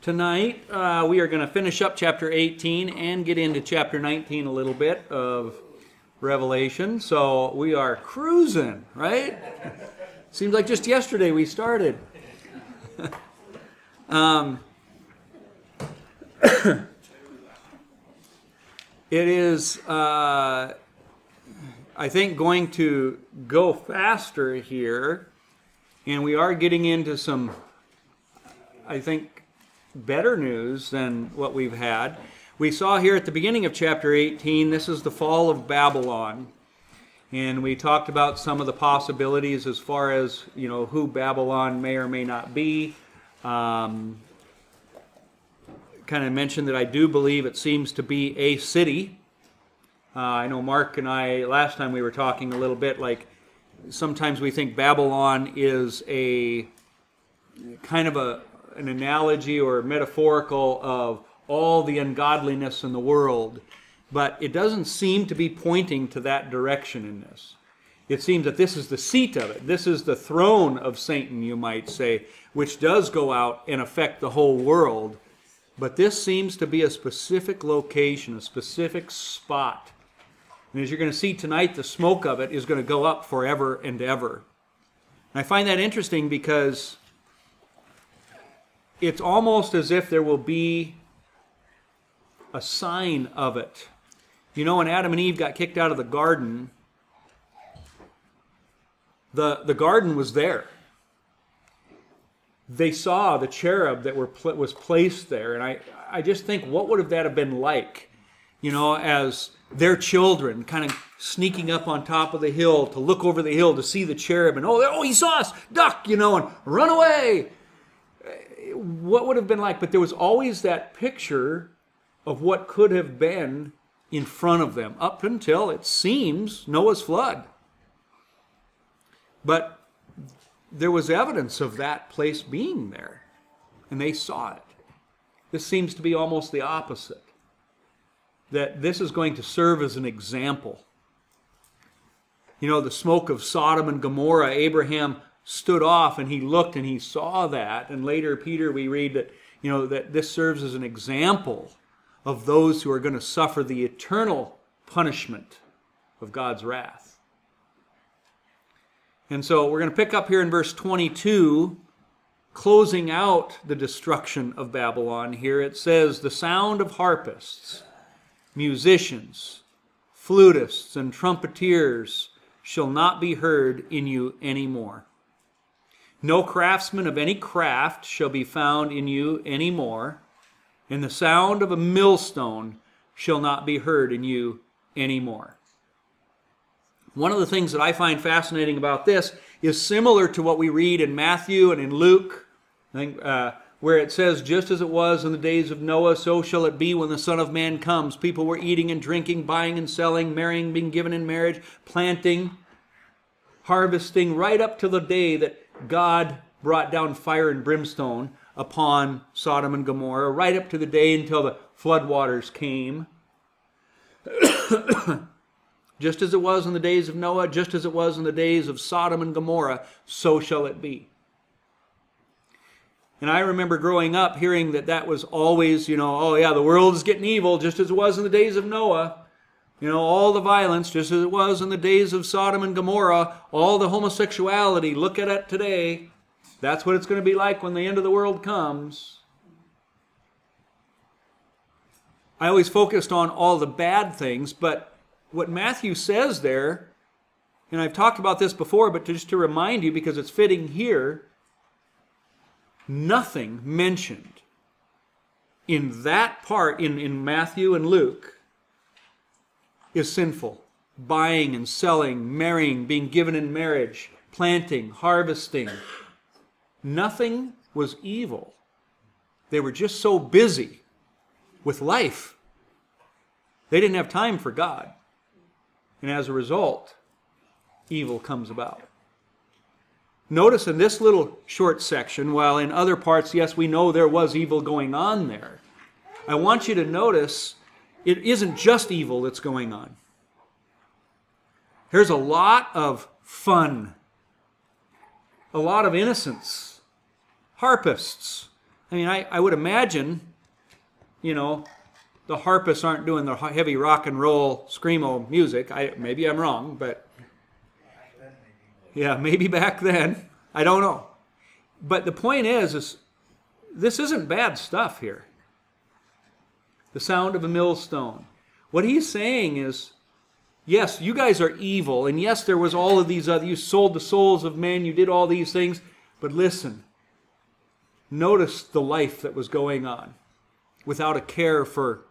Tonight, uh, we are going to finish up chapter 18 and get into chapter 19 a little bit of Revelation. So we are cruising, right? Seems like just yesterday we started. um, it is, uh, I think, going to go faster here, and we are getting into some, I think, better news than what we've had. We saw here at the beginning of chapter 18, this is the fall of Babylon. And we talked about some of the possibilities as far as, you know, who Babylon may or may not be. Um, kind of mentioned that I do believe it seems to be a city. Uh, I know Mark and I, last time we were talking a little bit, like sometimes we think Babylon is a kind of a, an analogy or metaphorical of all the ungodliness in the world, but it doesn't seem to be pointing to that direction in this. It seems that this is the seat of it. This is the throne of Satan, you might say, which does go out and affect the whole world. But this seems to be a specific location, a specific spot. And as you're going to see tonight, the smoke of it is going to go up forever and ever. And I find that interesting because it's almost as if there will be a sign of it. You know, when Adam and Eve got kicked out of the garden, the, the garden was there. They saw the cherub that were was placed there, and I, I just think, what would have that have been like? You know, as their children kind of sneaking up on top of the hill to look over the hill to see the cherub, and oh, oh, he saw us, duck, you know, and run away what would have been like, but there was always that picture of what could have been in front of them up until it seems Noah's flood. But there was evidence of that place being there, and they saw it. This seems to be almost the opposite. That this is going to serve as an example. You know, the smoke of Sodom and Gomorrah, Abraham stood off and he looked and he saw that. And later, Peter, we read that, you know, that this serves as an example of those who are going to suffer the eternal punishment of God's wrath. And so we're going to pick up here in verse 22, closing out the destruction of Babylon. Here it says, The sound of harpists, musicians, flutists, and trumpeters shall not be heard in you any more. No craftsman of any craft shall be found in you any more, and the sound of a millstone shall not be heard in you any more. One of the things that I find fascinating about this is similar to what we read in Matthew and in Luke, think, uh, where it says, Just as it was in the days of Noah, so shall it be when the Son of Man comes. People were eating and drinking, buying and selling, marrying, being given in marriage, planting, harvesting, right up to the day that God brought down fire and brimstone upon Sodom and Gomorrah, right up to the day until the floodwaters came. just as it was in the days of Noah, just as it was in the days of Sodom and Gomorrah, so shall it be. And I remember growing up hearing that that was always, you know, oh yeah, the world is getting evil just as it was in the days of Noah. You know, all the violence, just as it was in the days of Sodom and Gomorrah, all the homosexuality, look at it today. That's what it's going to be like when the end of the world comes. I always focused on all the bad things, but what Matthew says there, and I've talked about this before, but just to remind you because it's fitting here, nothing mentioned in that part in, in Matthew and Luke is sinful. Buying and selling, marrying, being given in marriage, planting, harvesting. Nothing was evil. They were just so busy with life. They didn't have time for God. And as a result, evil comes about. Notice in this little short section, while in other parts, yes, we know there was evil going on there, I want you to notice it isn't just evil that's going on. There's a lot of fun, a lot of innocence, harpists, I mean, I, I would imagine, you know, the harpists aren't doing the heavy rock and roll screamo music. I maybe I'm wrong, but yeah, maybe back then. I don't know. But the point is, is this isn't bad stuff here. The sound of a millstone. What he's saying is, yes, you guys are evil, and yes, there was all of these other, you sold the souls of men, you did all these things, but listen, notice the life that was going on without a care for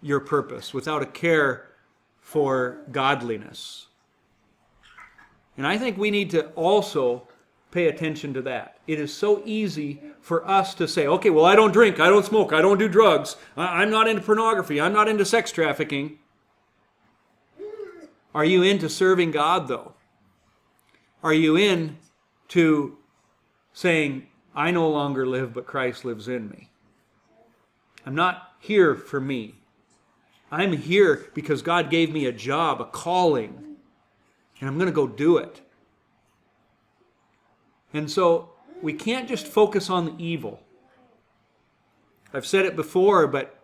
your purpose, without a care for godliness. And I think we need to also pay attention to that. It is so easy for us to say, okay, well, I don't drink, I don't smoke, I don't do drugs, I'm not into pornography, I'm not into sex trafficking. Are you into serving God, though? Are you in to saying, I no longer live, but Christ lives in me? I'm not here for me. I'm here because God gave me a job, a calling, and I'm going to go do it. And so we can't just focus on the evil. I've said it before, but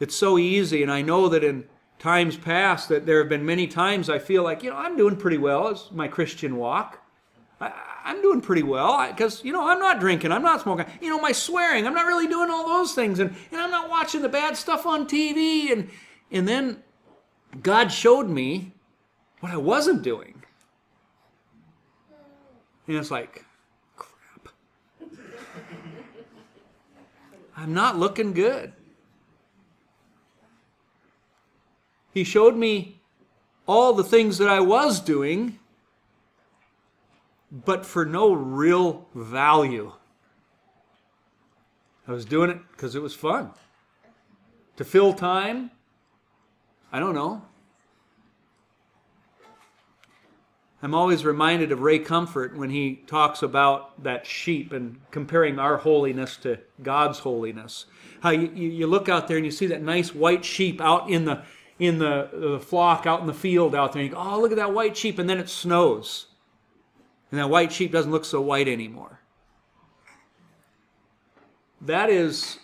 it's so easy, and I know that in times past that there have been many times I feel like, you know, I'm doing pretty well as my Christian walk. I, am doing pretty well because, you know, I'm not drinking, I'm not smoking, you know, my swearing, I'm not really doing all those things, and, and I'm not watching the bad stuff on TV. And, and then God showed me what I wasn't doing. And it's like, I'm not looking good. He showed me all the things that I was doing, but for no real value. I was doing it because it was fun. To fill time, I don't know. I'm always reminded of Ray Comfort when he talks about that sheep and comparing our holiness to God's holiness. How you, you look out there and you see that nice white sheep out in the in the, the flock out in the field out there. And you go, oh, look at that white sheep. And then it snows. And that white sheep doesn't look so white anymore. That is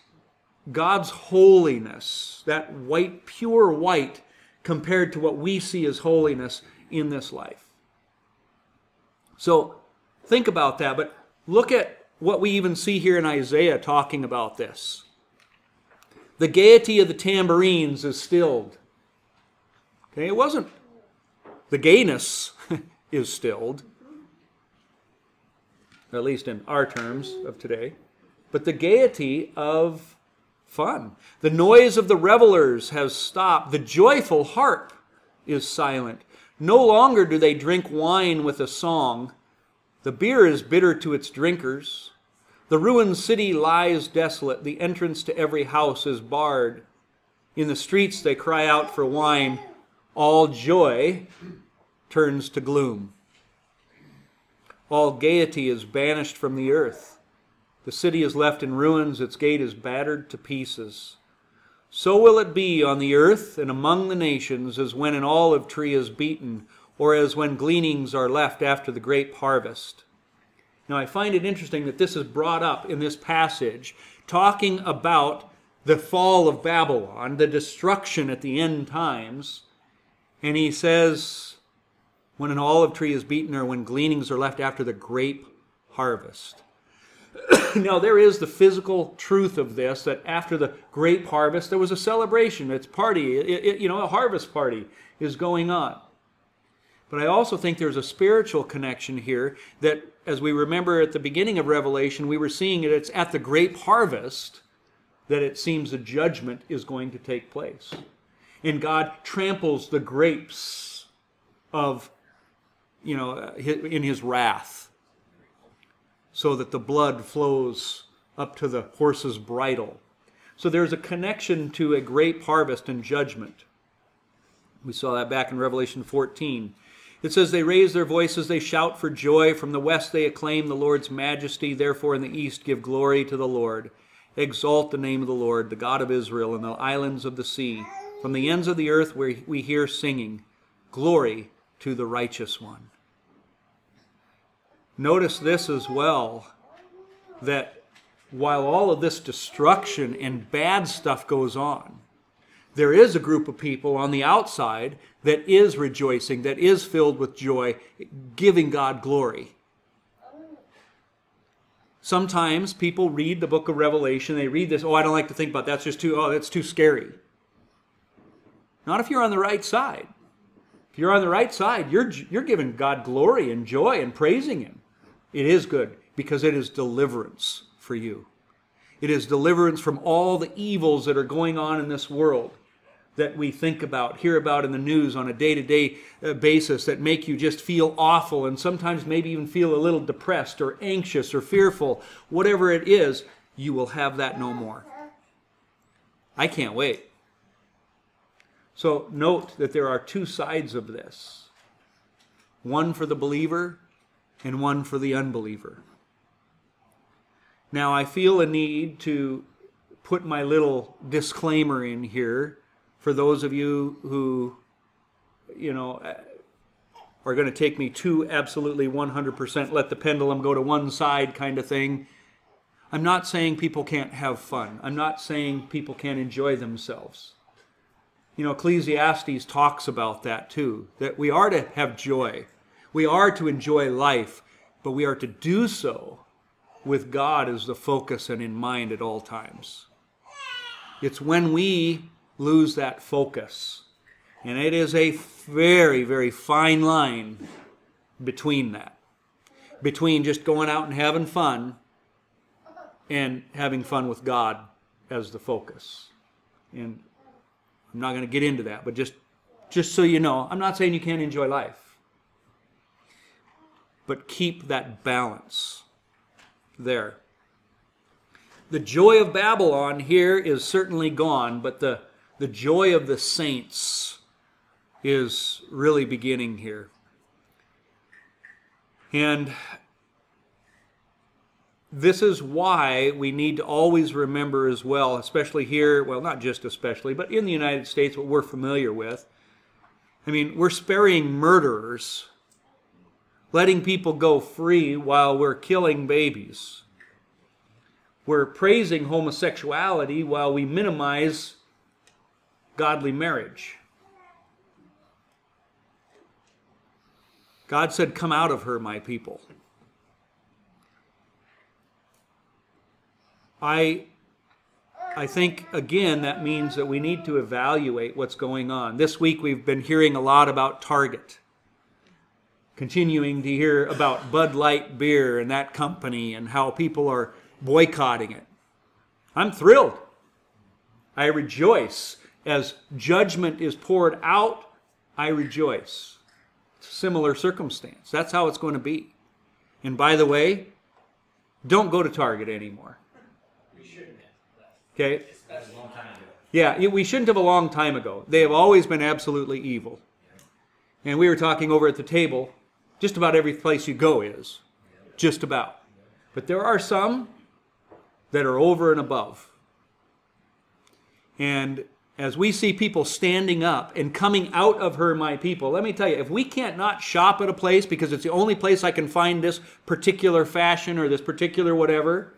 God's holiness, that white, pure white, compared to what we see as holiness in this life. So think about that, but look at what we even see here in Isaiah talking about this. The gaiety of the tambourines is stilled. Okay, it wasn't the gayness is stilled, at least in our terms of today, but the gaiety of fun. The noise of the revelers has stopped. The joyful harp is silent. No longer do they drink wine with a song. The beer is bitter to its drinkers. The ruined city lies desolate. The entrance to every house is barred. In the streets they cry out for wine. All joy turns to gloom. All gaiety is banished from the earth. The city is left in ruins, its gate is battered to pieces. So will it be on the earth and among the nations as when an olive tree is beaten, or as when gleanings are left after the grape harvest. Now, I find it interesting that this is brought up in this passage, talking about the fall of Babylon, the destruction at the end times. And he says, when an olive tree is beaten, or when gleanings are left after the grape harvest. now, there is the physical truth of this that after the grape harvest, there was a celebration. It's party, it, it, you know, a harvest party is going on. But I also think there's a spiritual connection here that, as we remember at the beginning of Revelation, we were seeing it, it's at the grape harvest that it seems a judgment is going to take place. And God tramples the grapes of, you know, in his wrath so that the blood flows up to the horse's bridle. So there's a connection to a grape harvest and judgment. We saw that back in Revelation 14. It says, They raise their voices, they shout for joy. From the west they acclaim the Lord's majesty. Therefore, in the east give glory to the Lord. Exalt the name of the Lord, the God of Israel, in the islands of the sea. From the ends of the earth where we hear singing, Glory to the righteous one. Notice this as well that while all of this destruction and bad stuff goes on, there is a group of people on the outside that is rejoicing, that is filled with joy, giving God glory. Sometimes people read the book of Revelation, they read this, oh, I don't like to think about that. that's just too, oh, that's too scary. Not if you're on the right side. If you're on the right side, you're, you're giving God glory and joy and praising Him. It is good because it is deliverance for you. It is deliverance from all the evils that are going on in this world that we think about, hear about in the news on a day to day basis that make you just feel awful and sometimes maybe even feel a little depressed or anxious or fearful, whatever it is, you will have that no more. I can't wait. So note that there are two sides of this one for the believer and one for the unbeliever. Now, I feel a need to put my little disclaimer in here for those of you who, you know, uh, are going to take me to absolutely 100% let the pendulum go to one side kind of thing. I'm not saying people can't have fun. I'm not saying people can't enjoy themselves. You know, Ecclesiastes talks about that too, that we are to have joy. We are to enjoy life, but we are to do so with God as the focus and in mind at all times. It's when we lose that focus. And it is a very, very fine line between that. Between just going out and having fun and having fun with God as the focus. And I'm not going to get into that, but just just so you know, I'm not saying you can't enjoy life. But keep that balance there. The joy of Babylon here is certainly gone, but the the joy of the saints is really beginning here. And this is why we need to always remember as well, especially here, well, not just especially, but in the United States, what we're familiar with. I mean, we're sparing murderers, letting people go free while we're killing babies. We're praising homosexuality while we minimize godly marriage. God said, Come out of her, my people. I, I think, again, that means that we need to evaluate what's going on. This week we've been hearing a lot about Target, continuing to hear about Bud Light beer and that company and how people are boycotting it. I'm thrilled. I rejoice as judgment is poured out, I rejoice. Similar circumstance. That's how it's going to be. And by the way, don't go to Target anymore. We shouldn't Okay? Yeah, we shouldn't have a long time ago. They have always been absolutely evil. And we were talking over at the table, just about every place you go is. Just about. But there are some that are over and above. And as we see people standing up and coming out of her, my people, let me tell you, if we can't not shop at a place because it's the only place I can find this particular fashion or this particular whatever,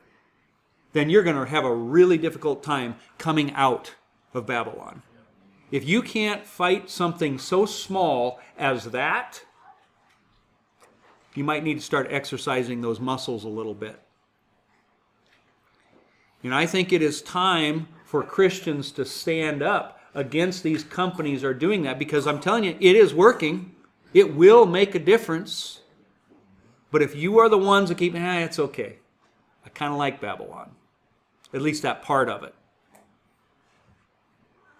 then you're going to have a really difficult time coming out of Babylon. If you can't fight something so small as that, you might need to start exercising those muscles a little bit. And I think it is time for Christians to stand up against these companies are doing that because I'm telling you, it is working. It will make a difference. But if you are the ones that keep, eh, it's okay. I kind of like Babylon, at least that part of it.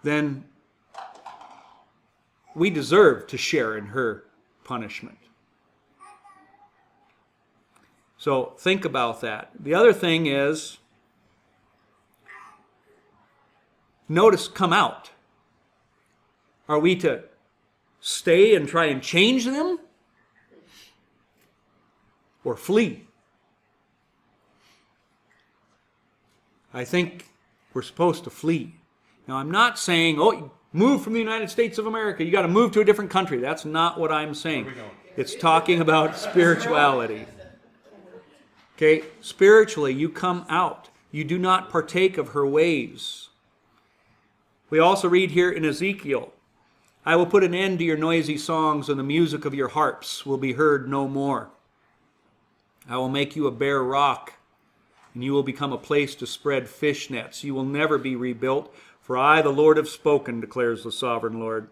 Then we deserve to share in her punishment. So think about that. The other thing is, notice come out. Are we to stay and try and change them? Or flee? I think we're supposed to flee. Now, I'm not saying, oh, move from the United States of America. You got to move to a different country. That's not what I'm saying. It's talking about spirituality. Okay, spiritually, you come out. You do not partake of her ways. We also read here in Ezekiel I will put an end to your noisy songs, and the music of your harps will be heard no more. I will make you a bare rock, and you will become a place to spread fish nets. You will never be rebuilt, for I, the Lord, have spoken, declares the sovereign Lord.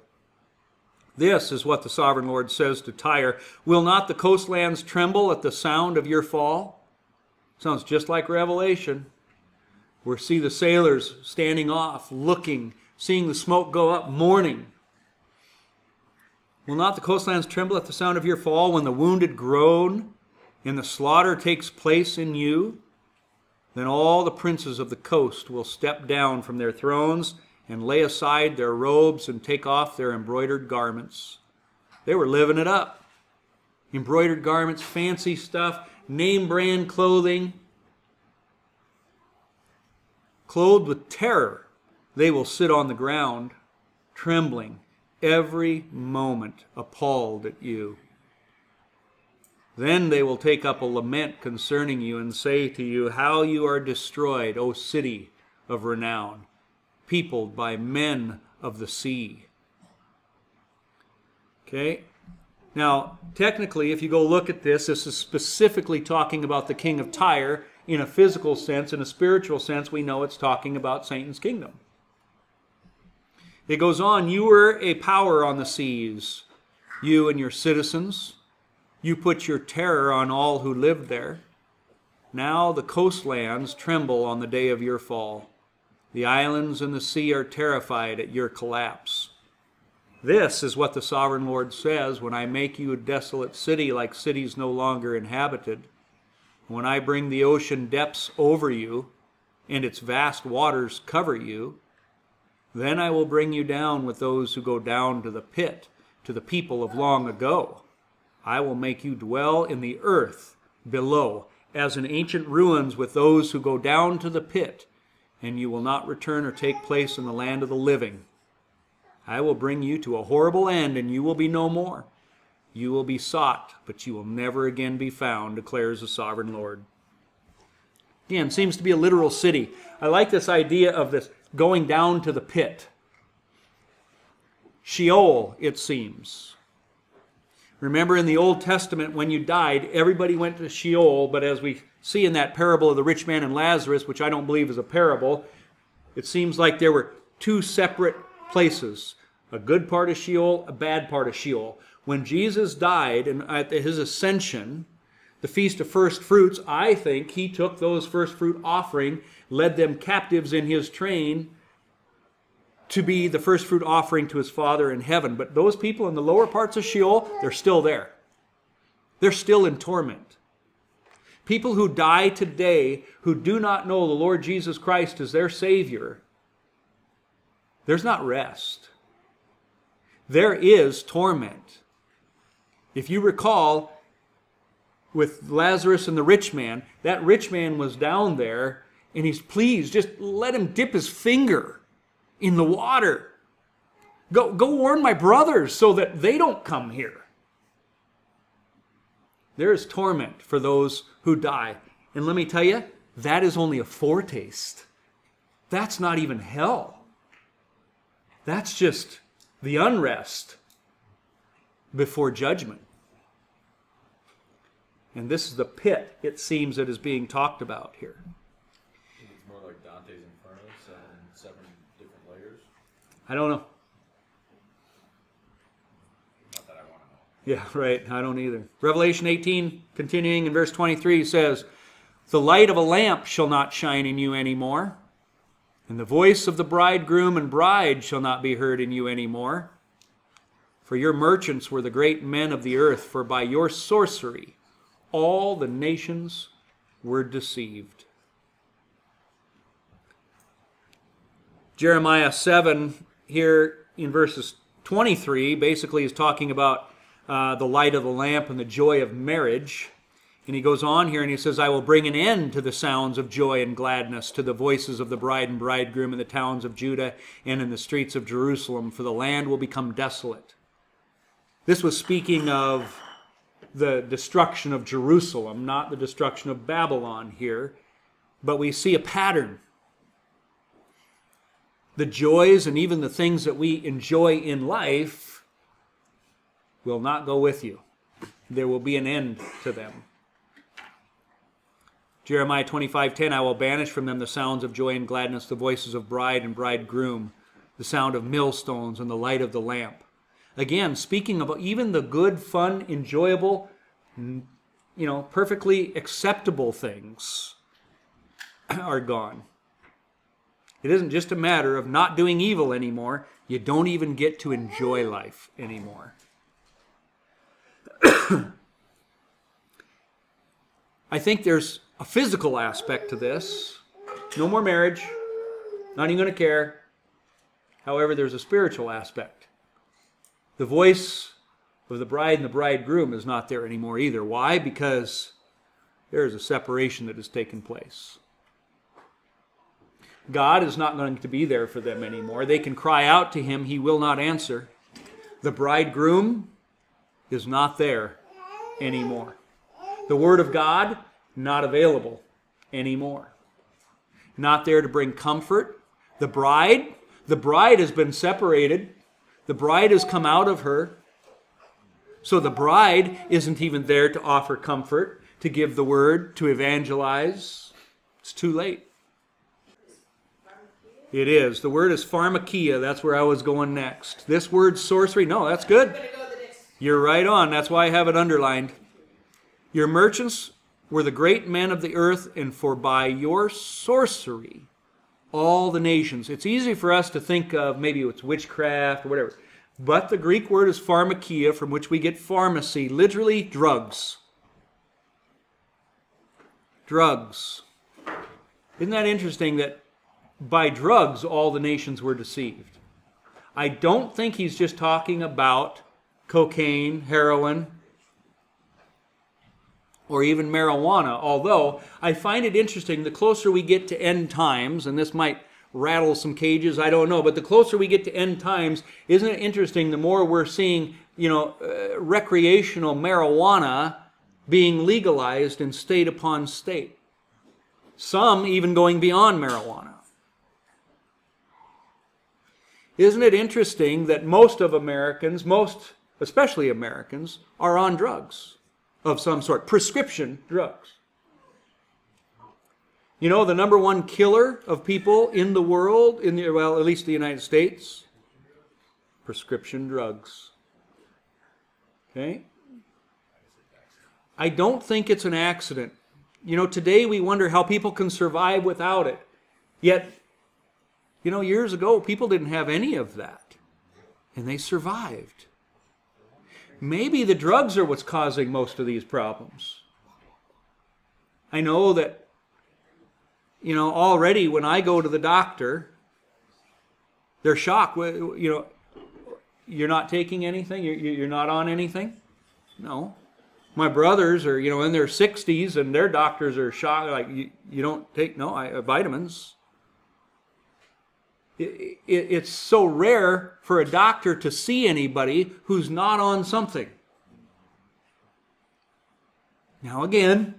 This is what the sovereign Lord says to Tyre Will not the coastlands tremble at the sound of your fall? Sounds just like Revelation. We see the sailors standing off, looking, seeing the smoke go up, mourning. Will not the coastlands tremble at the sound of your fall when the wounded groan and the slaughter takes place in you? Then all the princes of the coast will step down from their thrones and lay aside their robes and take off their embroidered garments. They were living it up. Embroidered garments, fancy stuff, name brand clothing. Clothed with terror, they will sit on the ground, trembling every moment, appalled at you. Then they will take up a lament concerning you and say to you, How you are destroyed, O city of renown peopled by men of the sea. Okay? Now, technically, if you go look at this, this is specifically talking about the king of Tyre in a physical sense. In a spiritual sense, we know it's talking about Satan's kingdom. It goes on, you were a power on the seas, you and your citizens. You put your terror on all who lived there. Now the coastlands tremble on the day of your fall. The islands and the sea are terrified at your collapse. This is what the sovereign Lord says when I make you a desolate city like cities no longer inhabited, when I bring the ocean depths over you and its vast waters cover you. Then I will bring you down with those who go down to the pit, to the people of long ago. I will make you dwell in the earth below, as in ancient ruins with those who go down to the pit and you will not return or take place in the land of the living. I will bring you to a horrible end, and you will be no more. You will be sought, but you will never again be found, declares the sovereign Lord. Again, seems to be a literal city. I like this idea of this going down to the pit. Sheol, it seems. Remember in the Old Testament, when you died, everybody went to Sheol, but as we see in that parable of the rich man and Lazarus, which I don't believe is a parable, it seems like there were two separate places a good part of Sheol, a bad part of Sheol. When Jesus died and at his ascension, the Feast of First Fruits, I think he took those first fruit offering, led them captives in his train to be the first fruit offering to his Father in heaven. But those people in the lower parts of Sheol, they're still there. They're still in torment. People who die today who do not know the Lord Jesus Christ as their Savior, there's not rest. There is torment. If you recall, with Lazarus and the rich man, that rich man was down there and he's pleased, just let him dip his finger in the water. Go, go warn my brothers so that they don't come here. There is torment for those who die. And let me tell you, that is only a foretaste. That's not even hell. That's just the unrest before judgment. And this is the pit, it seems, that is being talked about here. It's more like Dante's Inferno, seven, seven different layers. I don't know. Yeah, right. I don't either. Revelation 18, continuing in verse 23, says, The light of a lamp shall not shine in you anymore, and the voice of the bridegroom and bride shall not be heard in you any more. For your merchants were the great men of the earth, for by your sorcery all the nations were deceived. Jeremiah 7, here in verses 23, basically is talking about uh, the light of the lamp and the joy of marriage. And he goes on here and he says, I will bring an end to the sounds of joy and gladness, to the voices of the bride and bridegroom in the towns of Judah and in the streets of Jerusalem, for the land will become desolate. This was speaking of the destruction of Jerusalem, not the destruction of Babylon here. but we see a pattern. The joys and even the things that we enjoy in life will not go with you. There will be an end to them. Jeremiah 25:10 I will banish from them the sounds of joy and gladness, the voices of bride and bridegroom, the sound of millstones and the light of the lamp. Again, speaking about even the good, fun, enjoyable, you know, perfectly acceptable things are gone. It isn't just a matter of not doing evil anymore. You don't even get to enjoy life anymore. I think there's a physical aspect to this. No more marriage. Not even going to care. However, there's a spiritual aspect. The voice of the bride and the bridegroom is not there anymore either. Why? Because there is a separation that has taken place. God is not going to be there for them anymore. They can cry out to him, he will not answer. The bridegroom is not there anymore. The Word of God, not available anymore. Not there to bring comfort. The bride, the bride has been separated. The bride has come out of her. So the bride isn't even there to offer comfort, to give the word, to evangelize. It's too late. It is. The word is pharmakia. That's where I was going next. This word sorcery, no, that's good. You're right on. That's why I have it underlined. Your merchants were the great men of the earth, and for by your sorcery, all the nations. It's easy for us to think of maybe it's witchcraft or whatever. But the Greek word is pharmakia, from which we get pharmacy, literally drugs. Drugs. Isn't that interesting that by drugs all the nations were deceived? I don't think he's just talking about cocaine, heroin, or even marijuana. Although I find it interesting, the closer we get to end times, and this might rattle some cages, I don't know, but the closer we get to end times, isn't it interesting? The more we're seeing, you know, uh, recreational marijuana being legalized in state upon state. Some even going beyond marijuana. Isn't it interesting that most of Americans, most especially Americans, are on drugs of some sort, prescription drugs. You know, the number one killer of people in the world, in the, well, at least the United States, prescription drugs. Okay? I don't think it's an accident. You know, today we wonder how people can survive without it. Yet, you know, years ago, people didn't have any of that. And they survived. Maybe the drugs are what's causing most of these problems. I know that, you know, already when I go to the doctor, they're shocked. You know, you're not taking anything? You're not on anything? No. My brothers are, you know, in their 60s and their doctors are shocked. Like, you, you don't take, no, I, vitamins. It, it, it's so rare for a doctor to see anybody who's not on something. Now, again,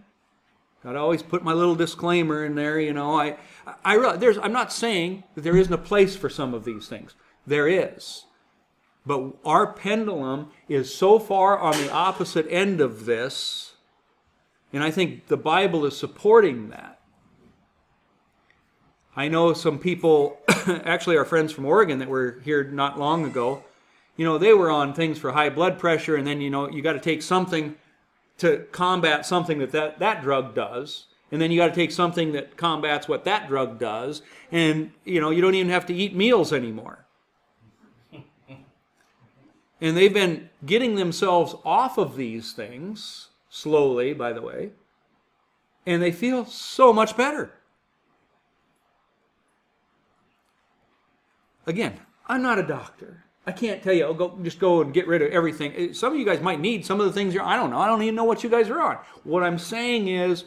to always put my little disclaimer in there. You know, I, I realize there's. I'm not saying that there isn't a place for some of these things. There is, but our pendulum is so far on the opposite end of this, and I think the Bible is supporting that I know some people, actually, our friends from Oregon that were here not long ago, you know, they were on things for high blood pressure, and then, you know, you got to take something to combat something that, that that drug does. And then you got to take something that combats what that drug does. And, you know, you don't even have to eat meals anymore. and they've been getting themselves off of these things, slowly, by the way, and they feel so much better. Again, I'm not a doctor. I can't tell you, oh, go, just go and get rid of everything. Eh, some of you guys might need some of the things you're, I don't know. I don't even know what you guys are on. What I'm saying is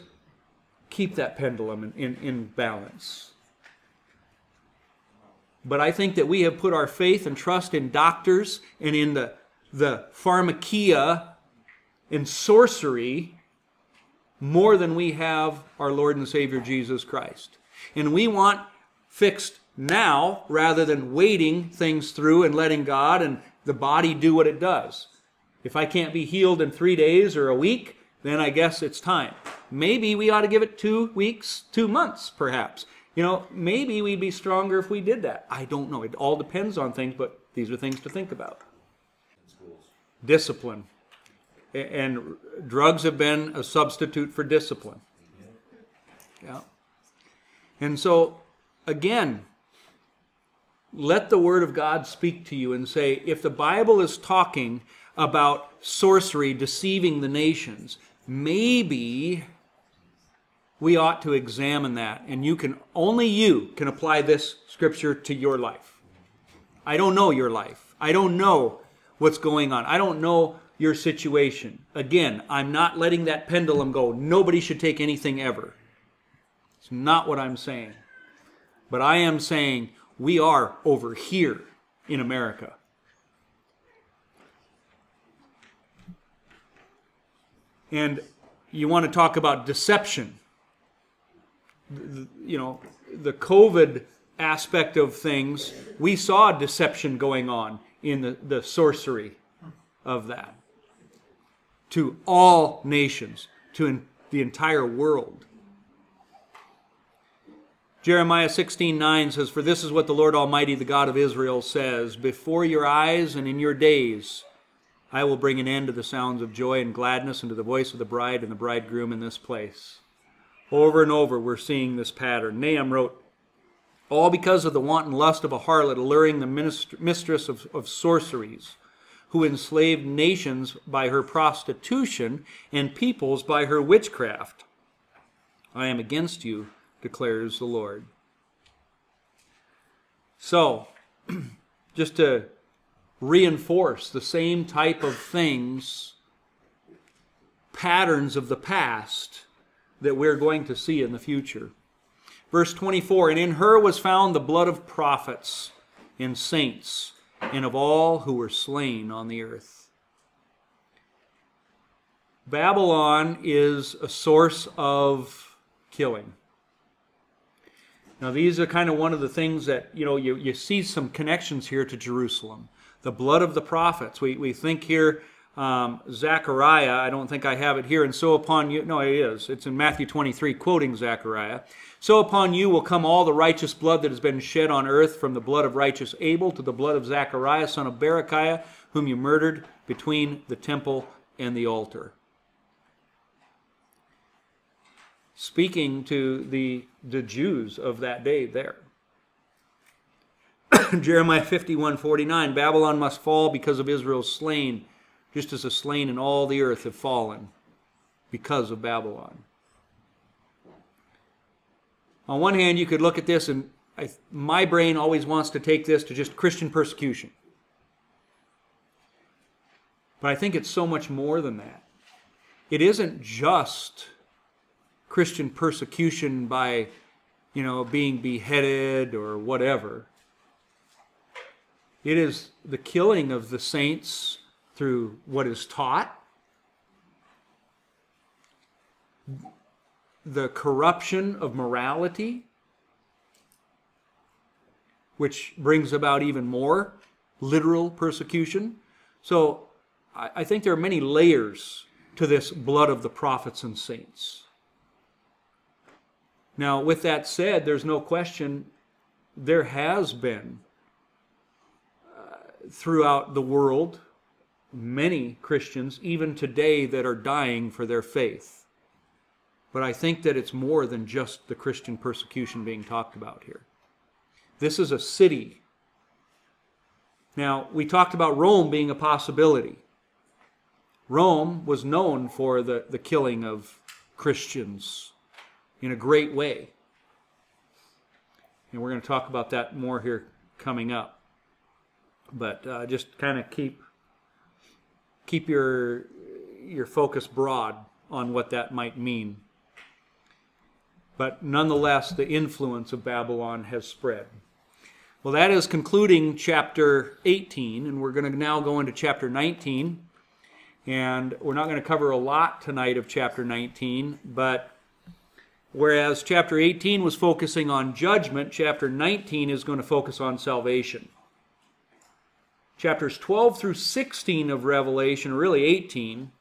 keep that pendulum in, in, in balance. But I think that we have put our faith and trust in doctors and in the, the pharmakia and sorcery more than we have our Lord and Savior Jesus Christ. And we want fixed now rather than waiting things through and letting God and the body do what it does. If I can't be healed in three days or a week, then I guess it's time. Maybe we ought to give it two weeks, two months, perhaps. You know, maybe we'd be stronger if we did that. I don't know. It all depends on things, but these are things to think about. Discipline. And drugs have been a substitute for discipline. Yeah. And so, again, let the Word of God speak to you and say, if the Bible is talking about sorcery deceiving the nations, maybe we ought to examine that. And you can, only you can apply this scripture to your life. I don't know your life. I don't know what's going on. I don't know your situation. Again, I'm not letting that pendulum go. Nobody should take anything ever. It's not what I'm saying. But I am saying we are over here in America. And you want to talk about deception. You know, the COVID aspect of things, we saw deception going on in the, the sorcery of that to all nations, to in, the entire world. Jeremiah 16 9 says, For this is what the Lord Almighty, the God of Israel, says Before your eyes and in your days, I will bring an end to the sounds of joy and gladness and to the voice of the bride and the bridegroom in this place. Over and over, we're seeing this pattern. Nahum wrote, All because of the wanton lust of a harlot alluring the mistress of, of sorceries, who enslaved nations by her prostitution and peoples by her witchcraft. I am against you, declares the Lord. So, just to reinforce the same type of things, patterns of the past that we're going to see in the future. Verse 24 And in her was found the blood of prophets and saints and of all who were slain on the earth. Babylon is a source of killing. Now, these are kind of one of the things that, you know, you, you see some connections here to Jerusalem. The blood of the prophets. We, we think here, um, Zechariah, I don't think I have it here, and so upon you, no, it is. It's in Matthew 23, quoting Zechariah. So upon you will come all the righteous blood that has been shed on earth, from the blood of righteous Abel to the blood of Zechariah, son of Berechiah, whom you murdered between the temple and the altar. Speaking to the, the Jews of that day there. Jeremiah 51 49, Babylon must fall because of Israel's slain, just as the slain in all the earth have fallen because of Babylon. On one hand, you could look at this, and I, my brain always wants to take this to just Christian persecution. But I think it's so much more than that. It isn't just Christian persecution by, you know, being beheaded or whatever. It is the killing of the saints through what is taught, the corruption of morality, which brings about even more literal persecution. So I, think there are many layers to this blood of the prophets and saints. Now, with that said, there's no question there has been uh, throughout the world many Christians, even today, that are dying for their faith. But I think that it's more than just the Christian persecution being talked about here. This is a city. Now, we talked about Rome being a possibility. Rome was known for the, the killing of Christians in a great way. And we're going to talk about that more here coming up but uh, just kind of keep keep your your focus broad on what that might mean. But nonetheless, the influence of Babylon has spread. Well, that is concluding chapter 18, and we're going to now go into chapter 19. And we're not going to cover a lot tonight of chapter 19, but whereas chapter 18 was focusing on judgment, chapter 19 is going to focus on salvation. Chapters 12 through 16 of Revelation, really 18,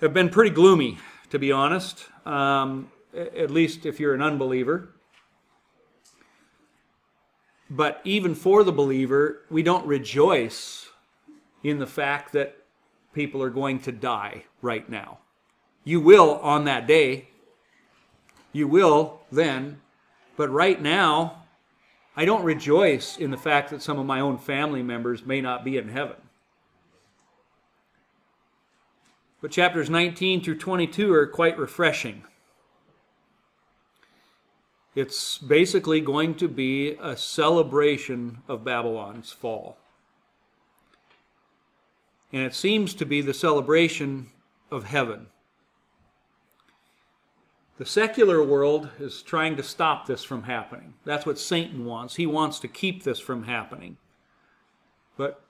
have been pretty gloomy, to be honest, um, at least if you're an unbeliever. But even for the believer, we don't rejoice in the fact that people are going to die right now. You will on that day. You will then. But right now, I don't rejoice in the fact that some of my own family members may not be in heaven. But chapters 19 through 22 are quite refreshing. It's basically going to be a celebration of Babylon's fall. And it seems to be the celebration of heaven. The secular world is trying to stop this from happening. That's what Satan wants. He wants to keep this from happening. But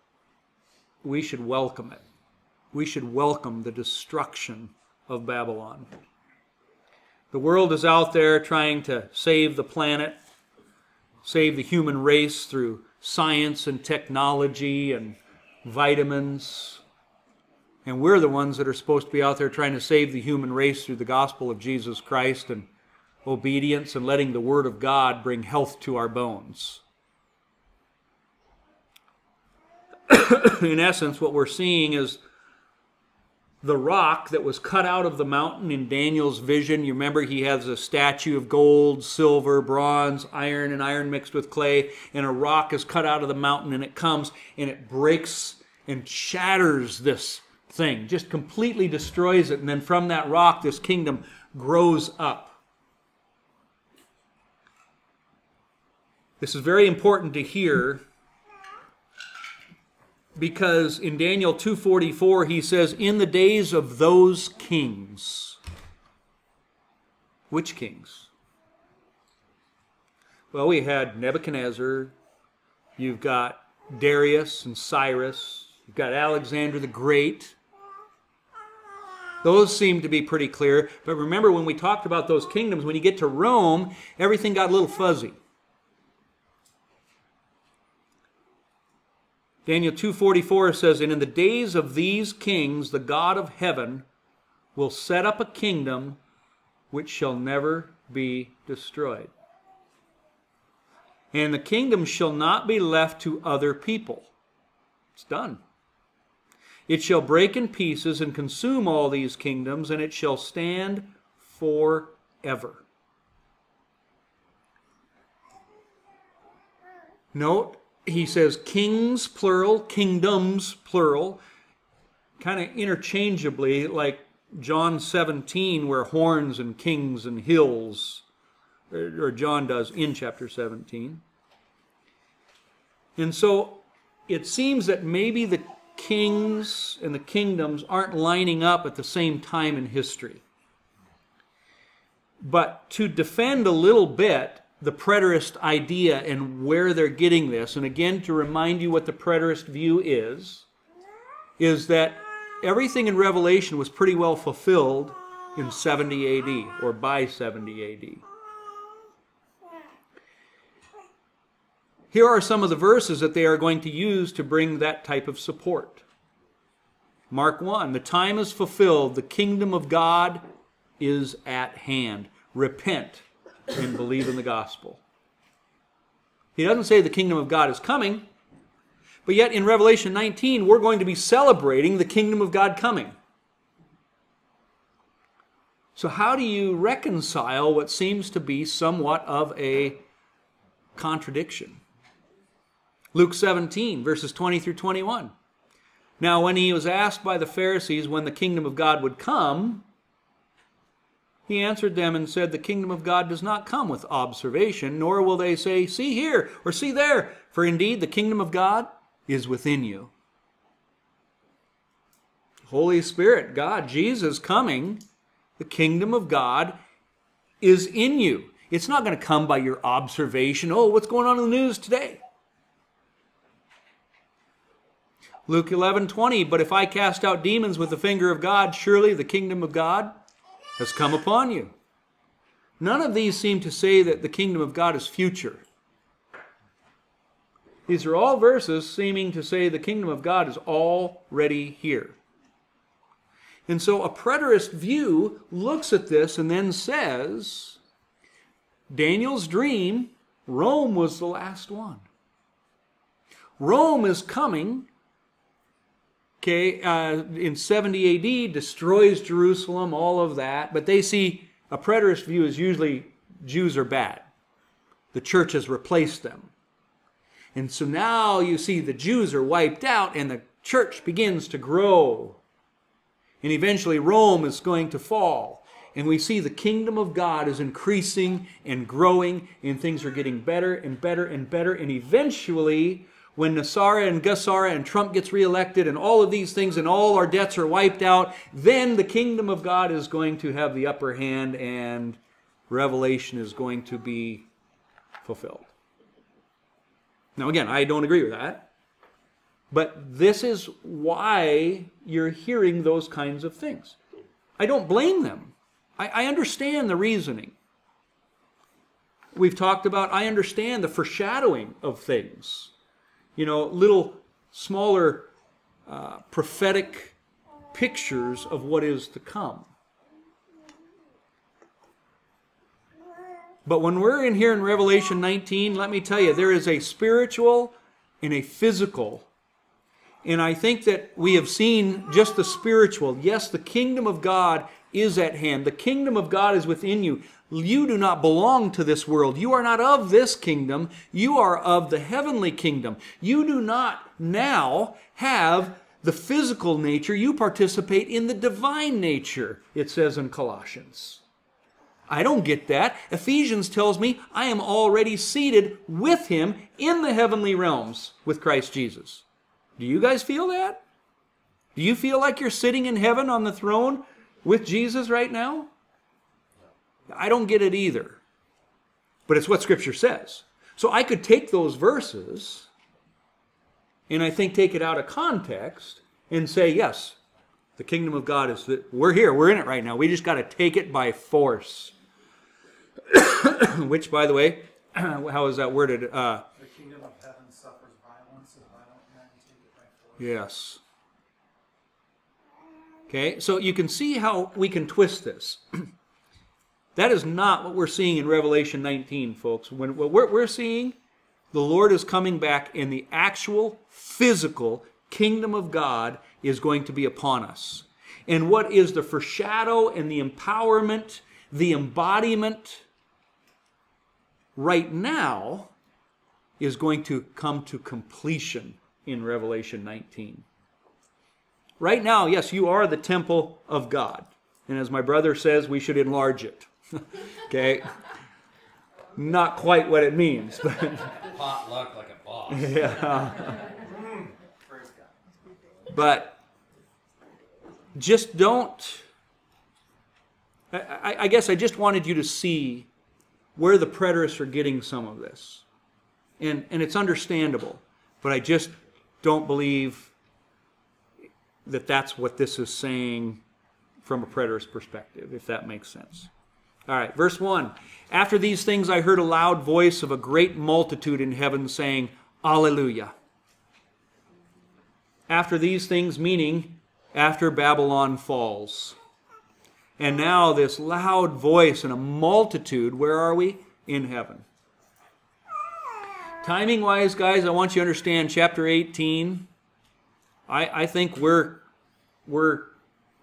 we should welcome it. We should welcome the destruction of Babylon. The world is out there trying to save the planet, save the human race through science and technology and vitamins. And we're the ones that are supposed to be out there trying to save the human race through the gospel of Jesus Christ and obedience and letting the Word of God bring health to our bones. In essence, what we're seeing is the rock that was cut out of the mountain in Daniel's vision. You remember he has a statue of gold, silver, bronze, iron, and iron mixed with clay, and a rock is cut out of the mountain, and it comes and it breaks and shatters this thing, just completely destroys it. And then from that rock, this kingdom grows up. This is very important to hear because in Daniel 2:44 he says in the days of those kings which kings well we had Nebuchadnezzar you've got Darius and Cyrus you've got Alexander the Great those seem to be pretty clear but remember when we talked about those kingdoms when you get to Rome everything got a little fuzzy Daniel 2:44 says, "And in the days of these kings the God of heaven will set up a kingdom which shall never be destroyed. And the kingdom shall not be left to other people." It's done. It shall break in pieces and consume all these kingdoms, and it shall stand forever. Note he says kings plural, kingdoms plural, kind of interchangeably, like John 17, where horns and kings and hills, er, or John does in chapter 17. And so it seems that maybe the kings and the kingdoms aren't lining up at the same time in history. But to defend a little bit, the preterist idea and where they're getting this, and again to remind you what the preterist view is, is that everything in Revelation was pretty well fulfilled in 70 AD or by 70 AD. Here are some of the verses that they are going to use to bring that type of support. Mark 1 The time is fulfilled, the kingdom of God is at hand. Repent and believe in the gospel. He doesn't say the kingdom of God is coming, but yet in Revelation 19, we're going to be celebrating the kingdom of God coming. So, how do you reconcile what seems to be somewhat of a contradiction? Luke 17, verses 20 through 21. Now, when he was asked by the Pharisees when the kingdom of God would come, he answered them and said, The kingdom of God does not come with observation, nor will they say, See here or see there, for indeed the kingdom of God is within you. Holy Spirit, God, Jesus coming, the kingdom of God is in you. It's not going to come by your observation. Oh, what's going on in the news today? Luke 11 20, but if I cast out demons with the finger of God, surely the kingdom of God has come upon you. None of these seem to say that the kingdom of God is future. These are all verses seeming to say the kingdom of God is already here. And so a preterist view looks at this and then says Daniel's dream, Rome was the last one. Rome is coming, okay, uh, in 70 AD, destroys Jerusalem, all of that, but they see a preterist view is usually Jews are bad. The church has replaced them. And so now you see the Jews are wiped out and the church begins to grow. And eventually Rome is going to fall. And we see the kingdom of God is increasing and growing, and things are getting better and better and better. And eventually, when NESARA and GESARA and Trump gets reelected and all of these things and all our debts are wiped out, then the kingdom of God is going to have the upper hand and Revelation is going to be fulfilled. Now, again, I don't agree with that. But this is why you're hearing those kinds of things. I don't blame them. I, I understand the reasoning. We've talked about, I understand the foreshadowing of things. You know, little smaller uh, prophetic pictures of what is to come. But when we're in here in Revelation 19, let me tell you, there is a spiritual and a physical. And I think that we have seen just the spiritual. Yes, the kingdom of God is at hand. The kingdom of God is within you. You do not belong to this world. You are not of this kingdom. You are of the heavenly kingdom. You do not now have the physical nature. You participate in the divine nature, it says in Colossians. I don't get that. Ephesians tells me I am already seated with him in the heavenly realms with Christ Jesus. Do you guys feel that? Do you feel like you're sitting in heaven on the throne with Jesus right now? I don't get it either. But it's what Scripture says. So I could take those verses and I think take it out of context and say, yes, the kingdom of God is that we're here, we're in it right now. We just got to take it by force. Which, by the way, how is that worded? Uh, The kingdom of heaven suffers violence, and violent men take it by force. yes. Okay, so you can see how we can twist this. that is not what we're seeing in Revelation 19, folks. When what we're, we're seeing, the Lord is coming back, and the actual physical kingdom of God is going to be upon us. And what is the foreshadow and the empowerment, the embodiment right now is going to come to completion in Revelation 19. Right now, yes, you are the temple of God. And as my brother says, we should enlarge it. okay? Not quite what it means, but Pot luck like a boss. yeah. But just don't. I, I, I guess I just wanted you to see where the preterists are getting some of this. And, and it's understandable, but I just don't believe that that's what this is saying from a preterist perspective, if that makes sense. All right, verse 1. After these things, I heard a loud voice of a great multitude in heaven saying, Alleluia. After these things, meaning after Babylon falls. And now, this loud voice and a multitude, where are we? In heaven. Timing wise, guys, I want you to understand chapter 18. I, I think we're, we're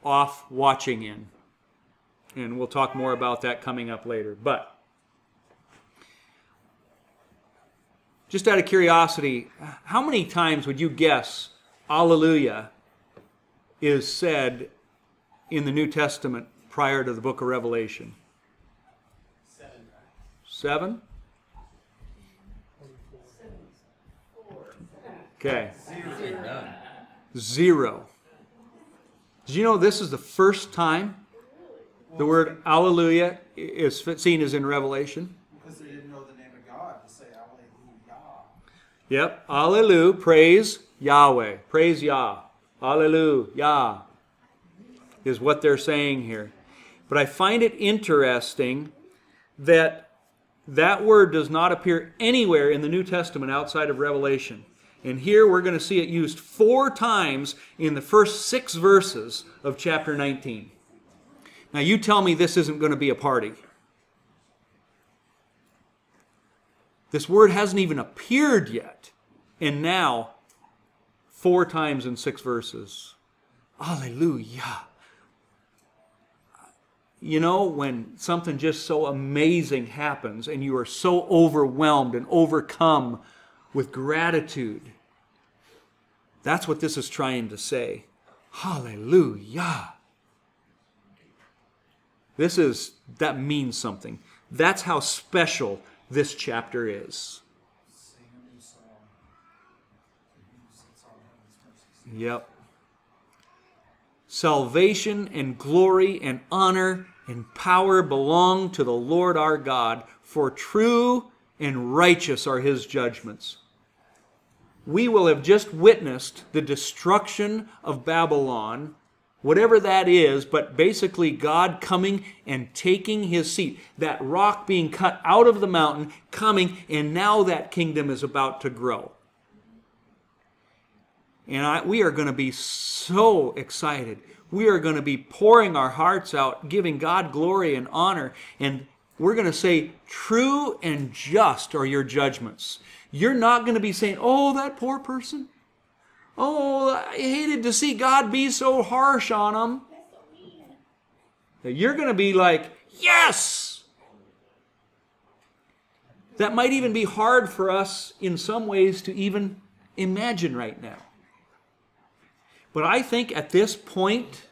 off watching in. And we'll talk more about that coming up later. But just out of curiosity, how many times would you guess Alleluia is said in the New Testament prior to the book of Revelation? Seven? Seven? Okay. None. Zero. Did you know this is the first time the word Alleluia is seen as in Revelation? Because they didn't know the name of God to say Alleluia. Yep. Alleluia. Praise Yahweh. Praise Yah. Hallelujah. Is what they're saying here. But I find it interesting that that word does not appear anywhere in the New Testament outside of Revelation. And here we're going to see it used four times in the first six verses of chapter 19. Now, you tell me this isn't going to be a party. This word hasn't even appeared yet. And now, four times in six verses. Hallelujah. You know, when something just so amazing happens and you are so overwhelmed and overcome with gratitude, that's what this is trying to say. Hallelujah. This is, that means something. That's how special this chapter is. Yep. Salvation and glory and honor and power belong to the Lord our God, for true and righteous are his judgments. We will have just witnessed the destruction of Babylon, whatever that is, but basically God coming and taking his seat. That rock being cut out of the mountain, coming, and now that kingdom is about to grow. And I, we are going to be so excited. We are going to be pouring our hearts out, giving God glory and honor. And we're going to say, True and just are your judgments. You're not going to be saying, Oh, that poor person. Oh, I hated to see God be so harsh on them. You're going to be like, Yes! That might even be hard for us in some ways to even imagine right now. But I think at this point,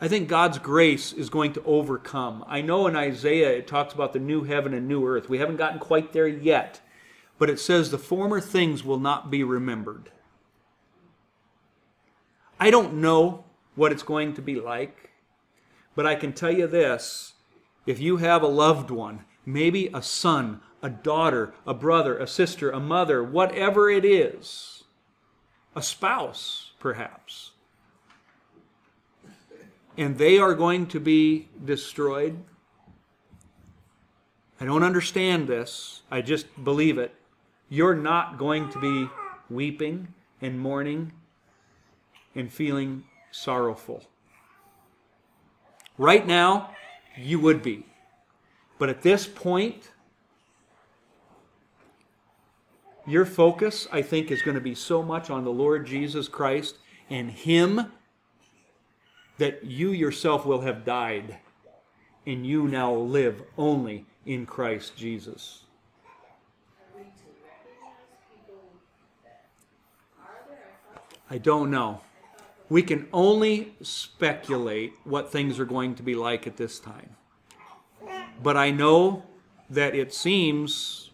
I think God's grace is going to overcome. I know in Isaiah it talks about the new heaven and new earth. We haven't gotten quite there yet, but it says the former things will not be remembered. I don't know what it's going to be like, but I can tell you this if you have a loved one, maybe a son, a daughter, a brother, a sister, a mother, whatever it is, a spouse, perhaps. And they are going to be destroyed. I don't understand this. I just believe it. You're not going to be weeping and mourning and feeling sorrowful. Right now, you would be. But at this point, your focus, I think, is going to be so much on the Lord Jesus Christ and Him that you yourself will have died and you now live only in Christ Jesus. I don't know. We can only speculate what things are going to be like at this time. But I know that it seems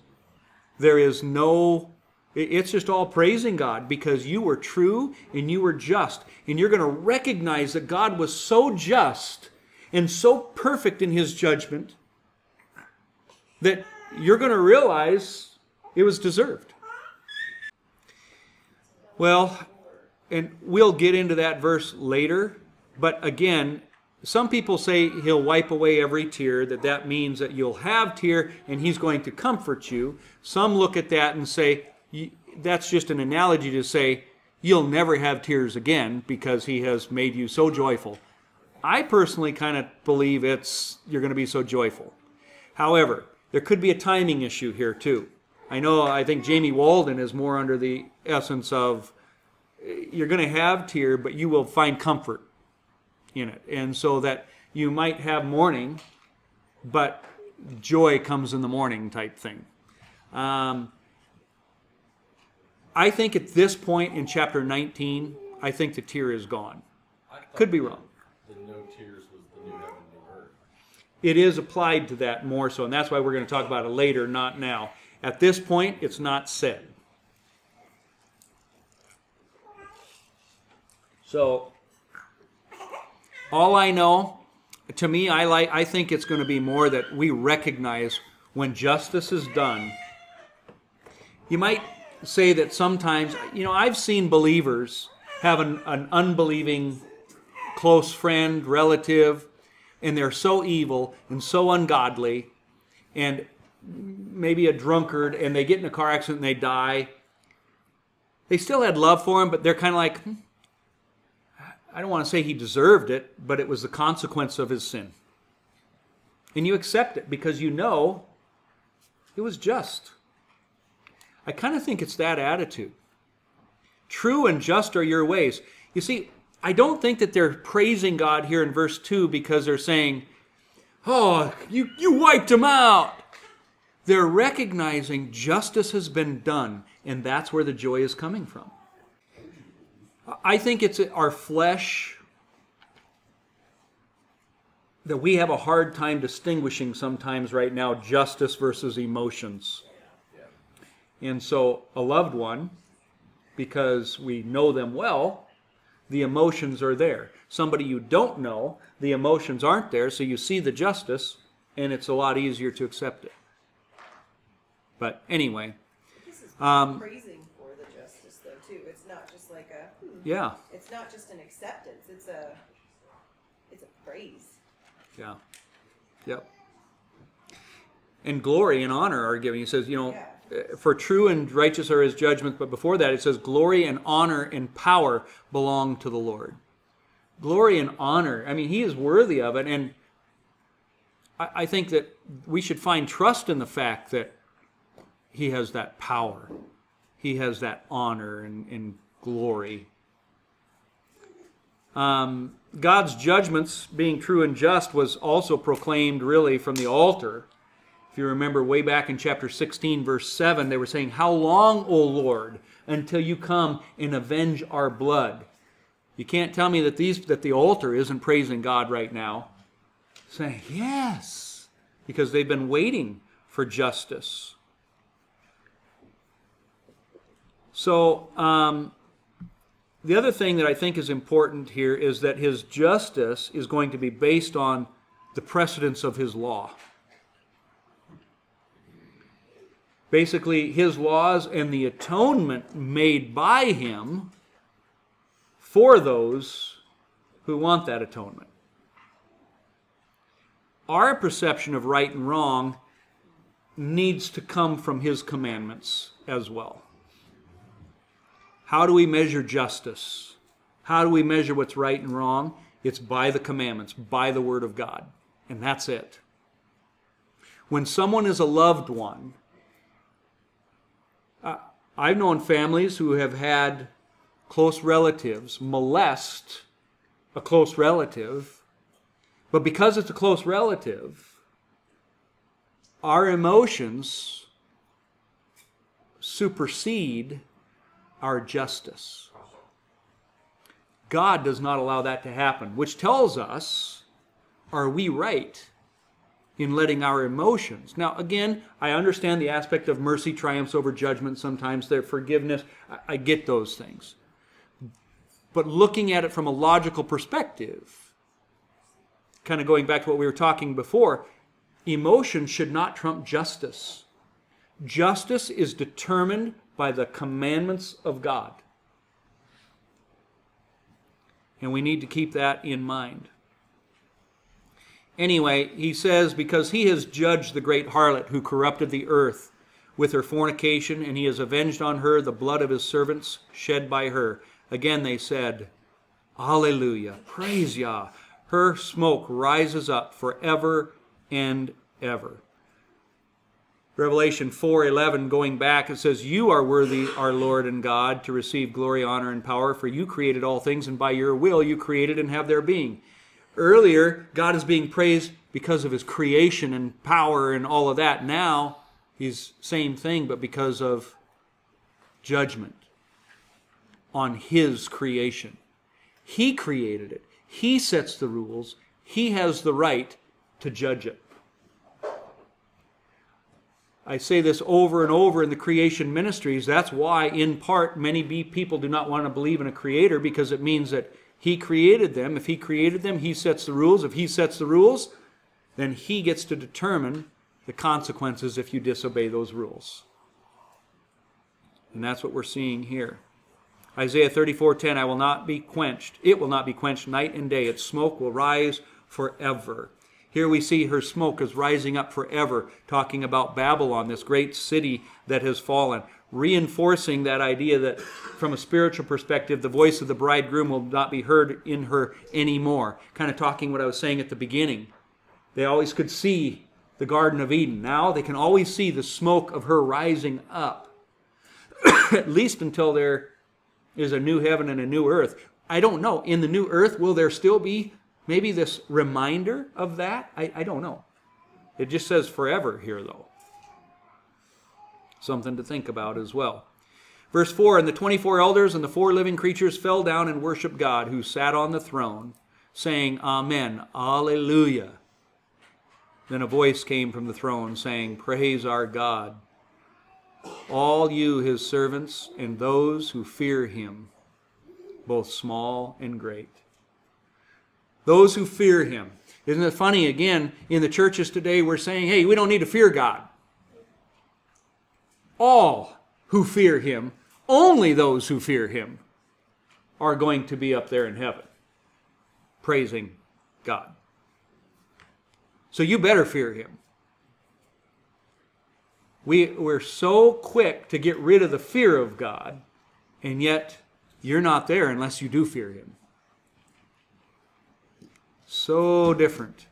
there is no, it's just all praising God because you were true and you were just. And you're going to recognize that God was so just and so perfect in his judgment that you're going to realize it was deserved. Well, and we'll get into that verse later, but again, some people say he'll wipe away every tear, that that means that you'll have tear and he's going to comfort you. Some look at that and say that's just an analogy to say you'll never have tears again because he has made you so joyful. I personally kind of believe it's you're going to be so joyful. However, there could be a timing issue here too. I know I think Jamie Walden is more under the essence of you're going to have tear, but you will find comfort in it. And so that you might have mourning, but joy comes in the morning type thing. Um, I think at this point in chapter 19, I think the tear is gone. I Could be wrong. The no tears was the new heaven, new earth. It is applied to that more so, and that's why we're going to talk about it later, not now. At this point, it's not said. So, all I know, to me, I like. I think it's going to be more that we recognize when justice is done. You might. Say that sometimes, you know, I've seen believers have an, an unbelieving close friend, relative, and they're so evil and so ungodly, and maybe a drunkard, and they get in a car accident and they die. They still had love for him, but they're kind of like, hmm, I don't want to say he deserved it, but it was the consequence of his sin. And you accept it because you know it was just. I kind of think it's that attitude. True and just are your ways. You see, I don't think that they're praising God here in verse 2 because they're saying, Oh, you, you wiped him out. They're recognizing justice has been done, and that's where the joy is coming from. I think it's our flesh that we have a hard time distinguishing sometimes right now justice versus emotions. And so, a loved one, because we know them well, the emotions are there. Somebody you don't know, the emotions aren't there, so you see the justice, and it's a lot easier to accept it. But anyway, This is Um, praising for the justice, though, too. It's not just like a. hmm, yeah, It's not just an acceptance. It's a. It's a praise. yeah, yep. And glory and honor are given. He says, you know, Yeah. For true and righteous are his judgments, but before that it says, glory and honor and power belong to the Lord. Glory and honor. I mean, he is worthy of it. And I, think that we should find trust in the fact that he has that power, he has that honor and, and glory. Um, God's judgments, being true and just, was also proclaimed really from the altar. You remember way back in chapter 16, verse 7, they were saying, How long, O Lord, until you come and avenge our blood? You can't tell me that these that the altar isn't praising God right now. Saying, Yes, because they've been waiting for justice. So, um, the other thing that I think is important here is that his justice is going to be based on the precedence of his law. Basically, his laws and the atonement made by him for those who want that atonement. Our perception of right and wrong needs to come from his commandments as well. How do we measure justice? How do we measure what's right and wrong? It's by the commandments, by the Word of God. And that's it. When someone is a loved one, I've known families who have had close relatives molest a close relative, but because it's a close relative, our emotions supersede our justice. God does not allow that to happen, which tells us are we right in letting our emotions? Now, again, I understand the aspect of mercy triumphs over judgment sometimes, their forgiveness. I, get those things. But looking at it from a logical perspective, kind of going back to what we were talking before, emotion should not trump justice. Justice is determined by the commandments of God. And we need to keep that in mind. Anyway, he says, because he has judged the great harlot who corrupted the earth with her fornication, and he has avenged on her the blood of his servants shed by her. Again they said, Alleluia, praise Yah. Her smoke rises up forever and ever. Revelation 4:11 going back it says you are worthy our Lord and God to receive glory honor and power for you created all things and by your will you created and have their being. Earlier God is being praised because of his creation and power and all of that. Now he's same thing but because of judgment on his creation. He created it. He sets the rules. He has the right to judge it. I say this over and over in the creation ministries. That's why, in part, many people do not want to believe in a creator because it means that he created them. If he created them, he sets the rules. If he sets the rules, then he gets to determine the consequences if you disobey those rules. And that's what we're seeing here. Isaiah 34:10 I will not be quenched. It will not be quenched night and day. Its smoke will rise forever. Here we see her smoke is rising up forever, talking about Babylon, this great city that has fallen, reinforcing that idea that from a spiritual perspective, the voice of the bridegroom will not be heard in her anymore. Kind of talking what I was saying at the beginning. They always could see the Garden of Eden. Now they can always see the smoke of her rising up, at least until there is a new heaven and a new earth. I don't know. In the new earth, will there still be maybe this reminder of that? I, I don't know. It just says forever here, though. Something to think about as well. Verse 4 And the 24 elders and the four living creatures fell down and worshiped God, who sat on the throne, saying, Amen, Alleluia. Then a voice came from the throne, saying, Praise our God, all you his servants, and those who fear him, both small and great. Those who fear him. Isn't it funny? Again, in the churches today, we're saying, hey, we don't need to fear God. All who fear him, only those who fear him, are going to be up there in heaven, praising God. So you better fear him. We, we're so quick to get rid of the fear of God, and yet you're not there unless you do fear him. So different.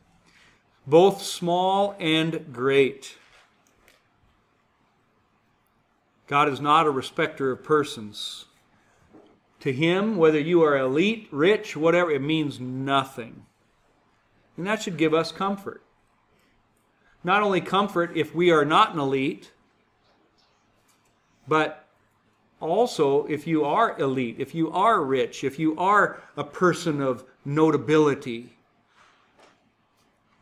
Both small and great. God is not a respecter of persons. To him, whether you are elite, rich, whatever, it means nothing. And that should give us comfort. Not only comfort if we are not an elite, but also if you are elite, if you are rich, if you are a person of notability,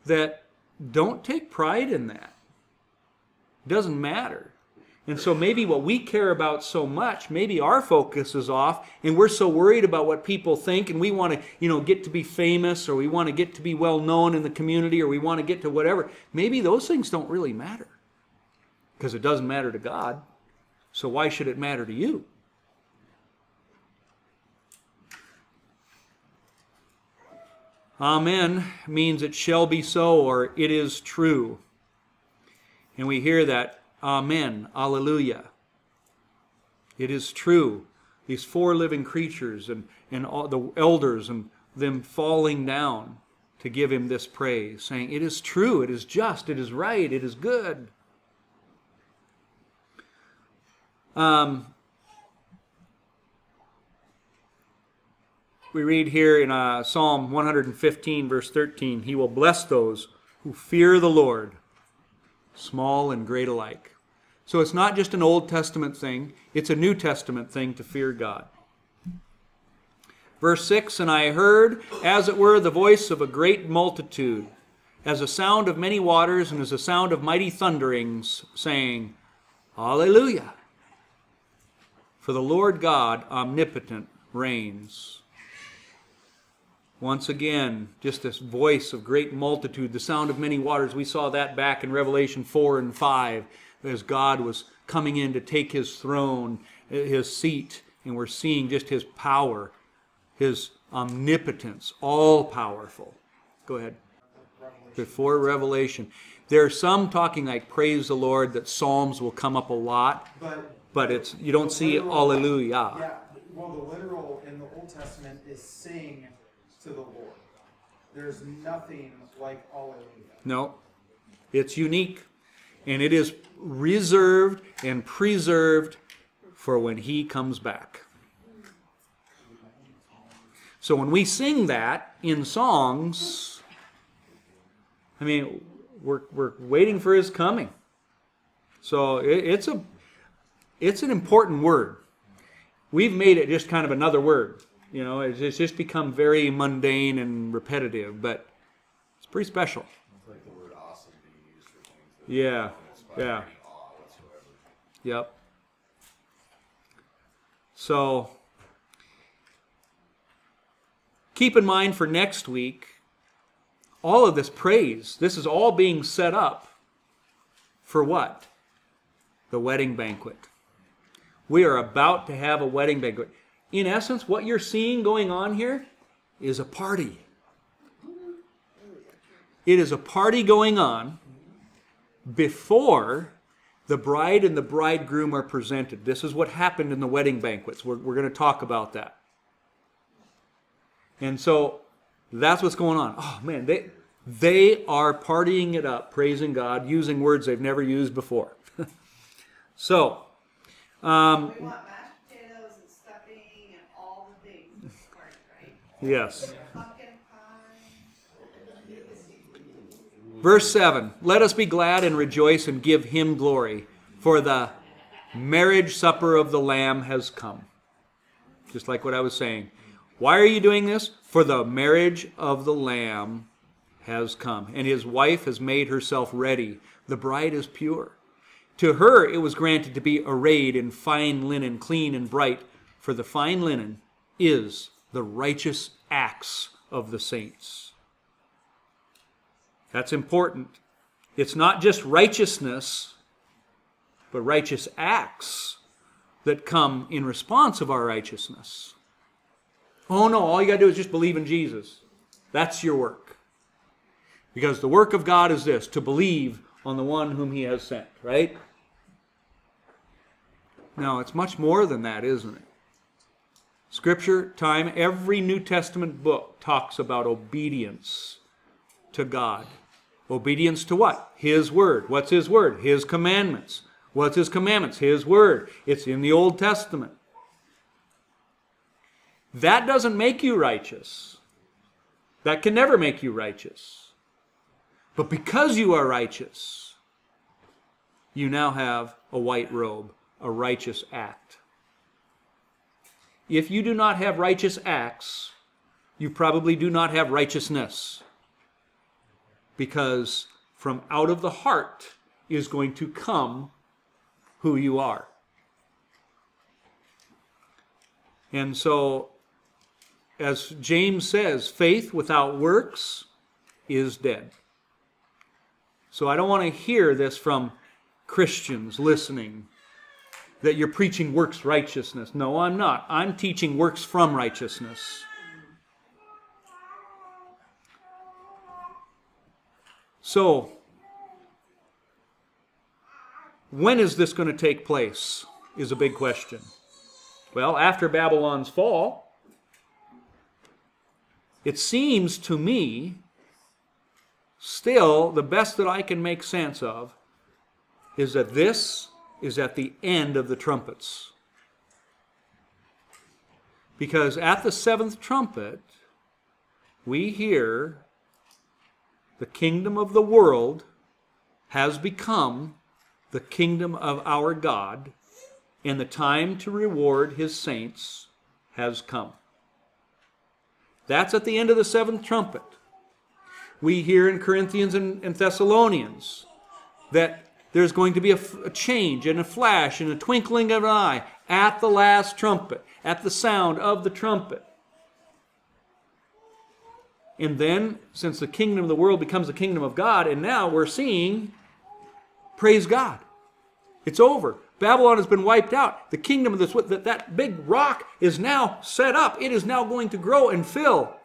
that don't take pride in that. Doesn't matter. And so maybe what we care about so much, maybe our focus is off and we're so worried about what people think and we want to, you know, get to be famous or we want to get to be well known in the community or we want to get to whatever. Maybe those things don't really matter. Because it doesn't matter to God. So why should it matter to you? Amen means it shall be so or it is true. And we hear that Amen, Alleluia. It is true. These four living creatures and, and all the elders and them falling down to give him this praise, saying, It is true, it is just, it is right, it is good. Um, we read here in uh, Psalm 115, verse 13, He will bless those who fear the Lord small and great alike. So it's not just an Old Testament thing, it's a New Testament thing to fear God. Verse 6 And I heard, as it were, the voice of a great multitude, as a sound of many waters, and as a sound of mighty thunderings, saying, Hallelujah! For the Lord God omnipotent reigns. Once again, just this voice of great multitude, the sound of many waters. We saw that back in Revelation 4 and 5 as God was coming in to take his throne, his seat, and we're seeing just his power, his omnipotence, all powerful. Go ahead. Before Revelation. There are some talking like praise the Lord that Psalms will come up a lot, But but it's you don't see literal- Alleluia. Yeah, well, the literal in the Old Testament is sing to the Lord. There's nothing like Alleluia. No, it's unique. And it is reserved and preserved for when he comes back. So when we sing that in songs, I mean, we're, we're waiting for his coming. So it, it's a it's an important word. We've made it just kind of another word. You know, it's, it's just become very mundane and repetitive, but it's pretty special. It's like the word awesome being used for things that Yeah, yeah. any awe whatsoever. Yep. So keep in mind for next week, all of this praise, this is all being set up for what? The wedding banquet. We are about to have a wedding banquet. In essence, what you're seeing going on here is a party. It is a party going on before the bride and the bridegroom are presented. This is what happened in the wedding banquets. We're, we're going to talk about that. And so that's what's going on. Oh man, they they are partying it up, praising God, using words they've never used before. so, um, We want mashed potatoes and stuffing and all the things this part, right? Yes. Verse 7 Let us be glad and rejoice and give him glory, for the marriage supper of the Lamb has come. Just like what I was saying. Why are you doing this? For the marriage of the Lamb has come, and his wife has made herself ready. The bride is pure. To her it was granted to be arrayed in fine linen, clean and bright, for the fine linen is the righteous acts of the saints. That's important. It's not just righteousness, but righteous acts that come in response of our righteousness. Oh no, all you got to do is just believe in Jesus. That's your work. Because the work of God is this to believe on the one whom he has sent, right? No, it's much more than that, isn't it? Scripture, time, every New Testament book talks about obedience to God. Obedience to what? His word. What's His word? His commandments. What's His commandments? His word. It's in the Old Testament. That doesn't make you righteous. That can never make you righteous. But because you are righteous, you now have a white robe, a righteous act. If you do not have righteous acts, you probably do not have righteousness. Because from out of the heart is going to come who you are. And so, as James says, faith without works is dead. So I don't want to hear this from Christians listening that you're preaching works righteousness. No, I'm not. I'm teaching works from righteousness. So, when is this going to take place? Is a big question. Well, after Babylon's fall, it seems to me still the best that I can make sense of is that this is at the end of the trumpets. Because at the seventh trumpet, we hear the kingdom of the world has become the kingdom of our God, and the time to reward his saints has come. That's at the end of the seventh trumpet. We hear in Corinthians and, and Thessalonians that there's going to be a, a change and a flash and a twinkling of an eye at the last trumpet, at the sound of the trumpet. And then, since the kingdom of the world becomes the kingdom of God, and now we're seeing, praise God, it's over. Babylon has been wiped out. The kingdom of this, that, that big rock is now set up. It is now going to grow and fill.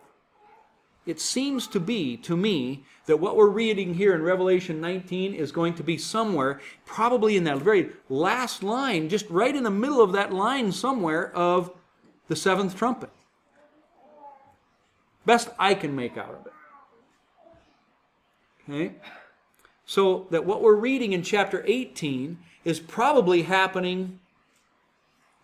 It seems to be, to me, that what we're reading here in Revelation 19 is going to be somewhere, probably in that very last line, just right in the middle of that line somewhere of the seventh trumpet. Best I can make out of it. Okay? So that what we're reading in chapter 18 is probably happening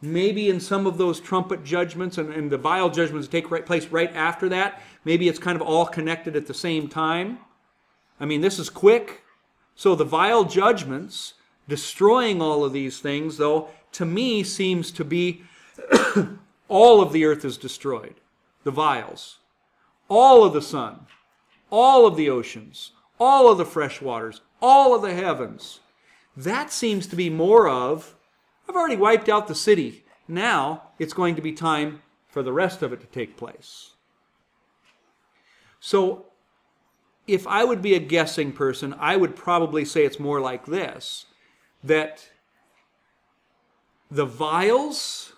maybe in some of those trumpet judgments and, and the vial judgments take right, place right after that. Maybe it's kind of all connected at the same time. I mean, this is quick. So the vial judgments, destroying all of these things, though, to me seems to be all of the earth is destroyed. The vials. All of the sun. All of the oceans. All of the fresh waters. All of the heavens. That seems to be more of I've already wiped out the city. Now it's going to be time for the rest of it to take place. So, if I would be a guessing person, I would probably say it's more like this that the vials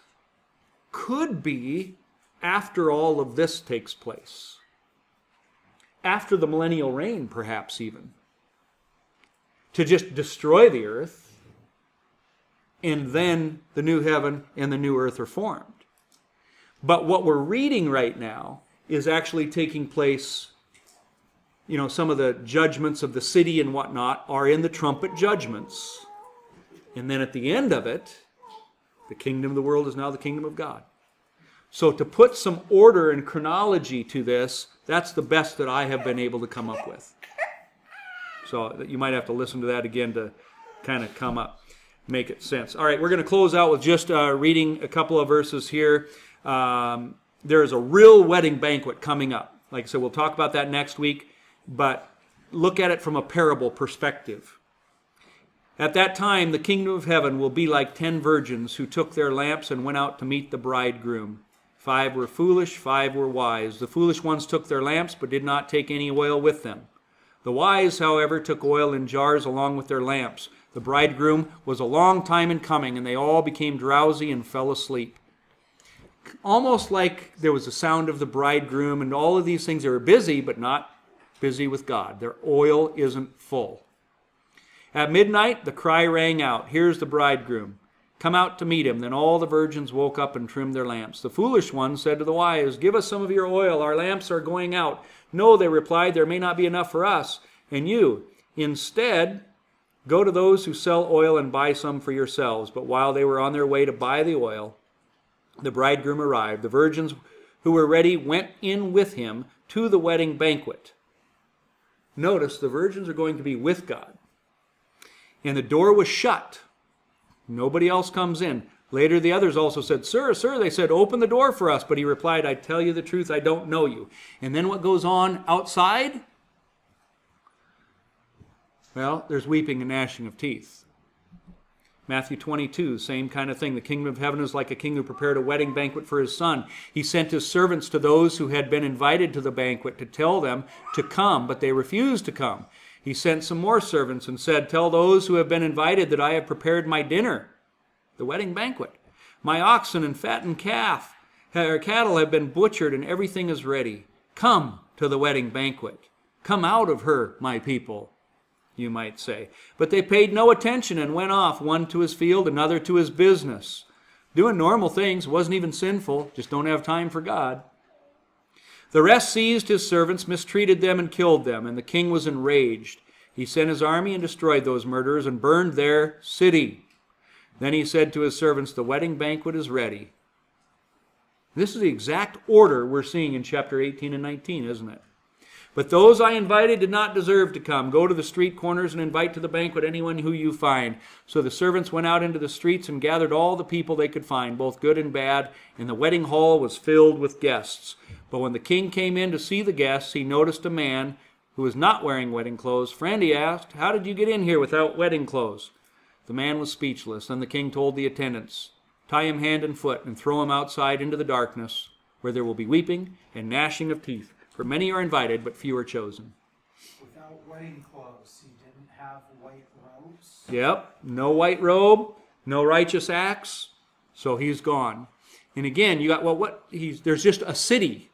could be after all of this takes place. After the millennial reign, perhaps even. To just destroy the earth, and then the new heaven and the new earth are formed. But what we're reading right now is actually taking place. You know, some of the judgments of the city and whatnot are in the trumpet judgments. And then at the end of it, the kingdom of the world is now the kingdom of God. So to put some order and chronology to this, that's the best that I have been able to come up with. So you might have to listen to that again to kind of come up, make it sense. All right, we're going to close out with just uh, reading a couple of verses here. Um, there is a real wedding banquet coming up. Like I said, we'll talk about that next week, but look at it from a parable perspective. At that time, the kingdom of heaven will be like ten virgins who took their lamps and went out to meet the bridegroom. Five were foolish, five were wise. The foolish ones took their lamps, but did not take any oil with them. The wise, however, took oil in jars along with their lamps. The bridegroom was a long time in coming, and they all became drowsy and fell asleep. Almost like there was the sound of the bridegroom and all of these things. They were busy, but not busy with God. Their oil isn't full. At midnight, the cry rang out Here's the bridegroom. Come out to meet him. Then all the virgins woke up and trimmed their lamps. The foolish one said to the wise, Give us some of your oil. Our lamps are going out. No, they replied, There may not be enough for us and you. Instead, go to those who sell oil and buy some for yourselves. But while they were on their way to buy the oil, the bridegroom arrived. The virgins who were ready went in with him to the wedding banquet. Notice the virgins are going to be with God. And the door was shut. Nobody else comes in. Later, the others also said, Sir, sir, they said, open the door for us. But he replied, I tell you the truth, I don't know you. And then what goes on outside? Well, there's weeping and gnashing of teeth. Matthew 22, same kind of thing. The kingdom of heaven is like a king who prepared a wedding banquet for his son. He sent his servants to those who had been invited to the banquet to tell them to come, but they refused to come. He sent some more servants and said, Tell those who have been invited that I have prepared my dinner, the wedding banquet. My oxen and fattened calf, or cattle have been butchered, and everything is ready. Come to the wedding banquet. Come out of her, my people, you might say. But they paid no attention and went off, one to his field, another to his business. Doing normal things, wasn't even sinful, just don't have time for God. The rest seized his servants, mistreated them, and killed them, and the king was enraged. He sent his army and destroyed those murderers and burned their city. Then he said to his servants, The wedding banquet is ready. This is the exact order we're seeing in chapter 18 and 19, isn't it? But those I invited did not deserve to come. Go to the street corners and invite to the banquet anyone who you find. So the servants went out into the streets and gathered all the people they could find, both good and bad, and the wedding hall was filled with guests. But when the king came in to see the guests, he noticed a man who was not wearing wedding clothes. Friend, he asked, How did you get in here without wedding clothes? The man was speechless. Then the king told the attendants, Tie him hand and foot and throw him outside into the darkness, where there will be weeping and gnashing of teeth. For many are invited, but few are chosen. Without wedding clothes, he didn't have white robes. Yep, no white robe, no righteous acts, so he's gone. And again, you got well, what he's there's just a city,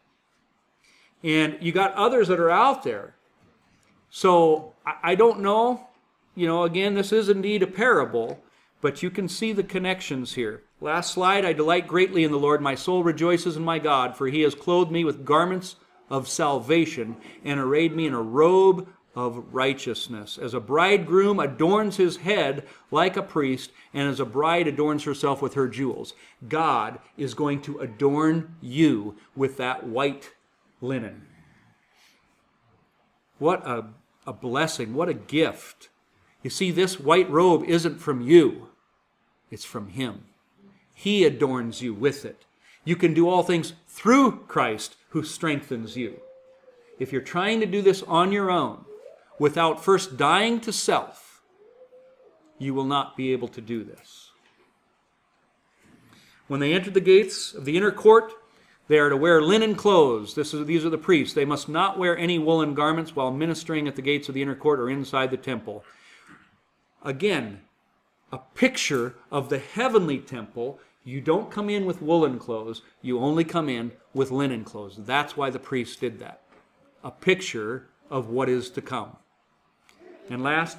and you got others that are out there. So I, I don't know. You know, again, this is indeed a parable, but you can see the connections here. Last slide. I delight greatly in the Lord. My soul rejoices in my God, for He has clothed me with garments of salvation and arrayed me in a robe of righteousness. As a bridegroom adorns his head like a priest, and as a bride adorns herself with her jewels, God is going to adorn you with that white linen. What a, a blessing, what a gift. You see, this white robe isn't from you, it's from Him. He adorns you with it. You can do all things through Christ who strengthens you. If you're trying to do this on your own, without first dying to self, you will not be able to do this. When they entered the gates of the inner court, they are to wear linen clothes. Is, these are the priests. They must not wear any woolen garments while ministering at the gates of the inner court or inside the temple. Again, a picture of the heavenly temple. You don't come in with woolen clothes, you only come in with linen clothes. That's why the priests did that. A picture of what is to come. And last,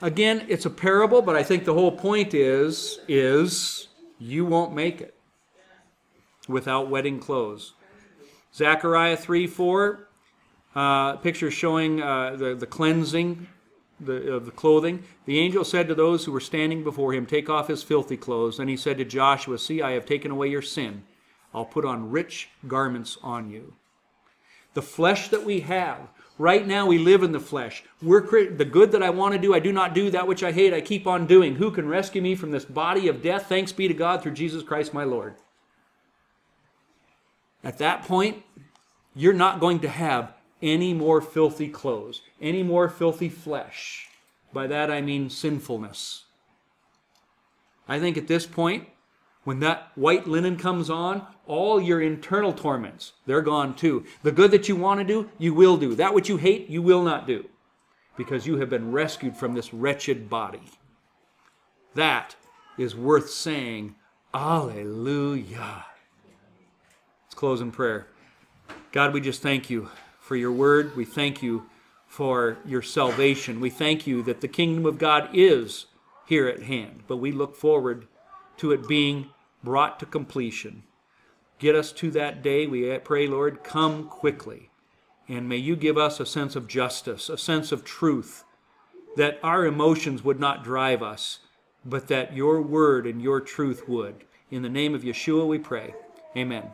again, it's a parable, but I think the whole point is is you won't make it without wedding clothes. Zechariah 3 4, uh, picture showing uh, the, the cleansing the, of the clothing. The angel said to those who were standing before him, Take off his filthy clothes. Then he said to Joshua, See, I have taken away your sin. I'll put on rich garments on you. The flesh that we have, right now we live in the flesh. We're the good that I want to do, I do not do. That which I hate, I keep on doing. Who can rescue me from this body of death? Thanks be to God through Jesus Christ my Lord. At that point, you're not going to have any more filthy clothes, any more filthy flesh. By that I mean sinfulness. I think at this point, when that white linen comes on, all your internal torments, they're gone too. The good that you want to do, you will do. That which you hate, you will not do. Because you have been rescued from this wretched body. That is worth saying, Alleluia. Let's close in prayer. God, we just thank you for your word. We thank you for your salvation. We thank you that the kingdom of God is here at hand, but we look forward to it being brought to completion. Get us to that day. We pray, Lord, come quickly. And may you give us a sense of justice, a sense of truth, that our emotions would not drive us, but that your word and your truth would. In the name of Yeshua we pray. Amen.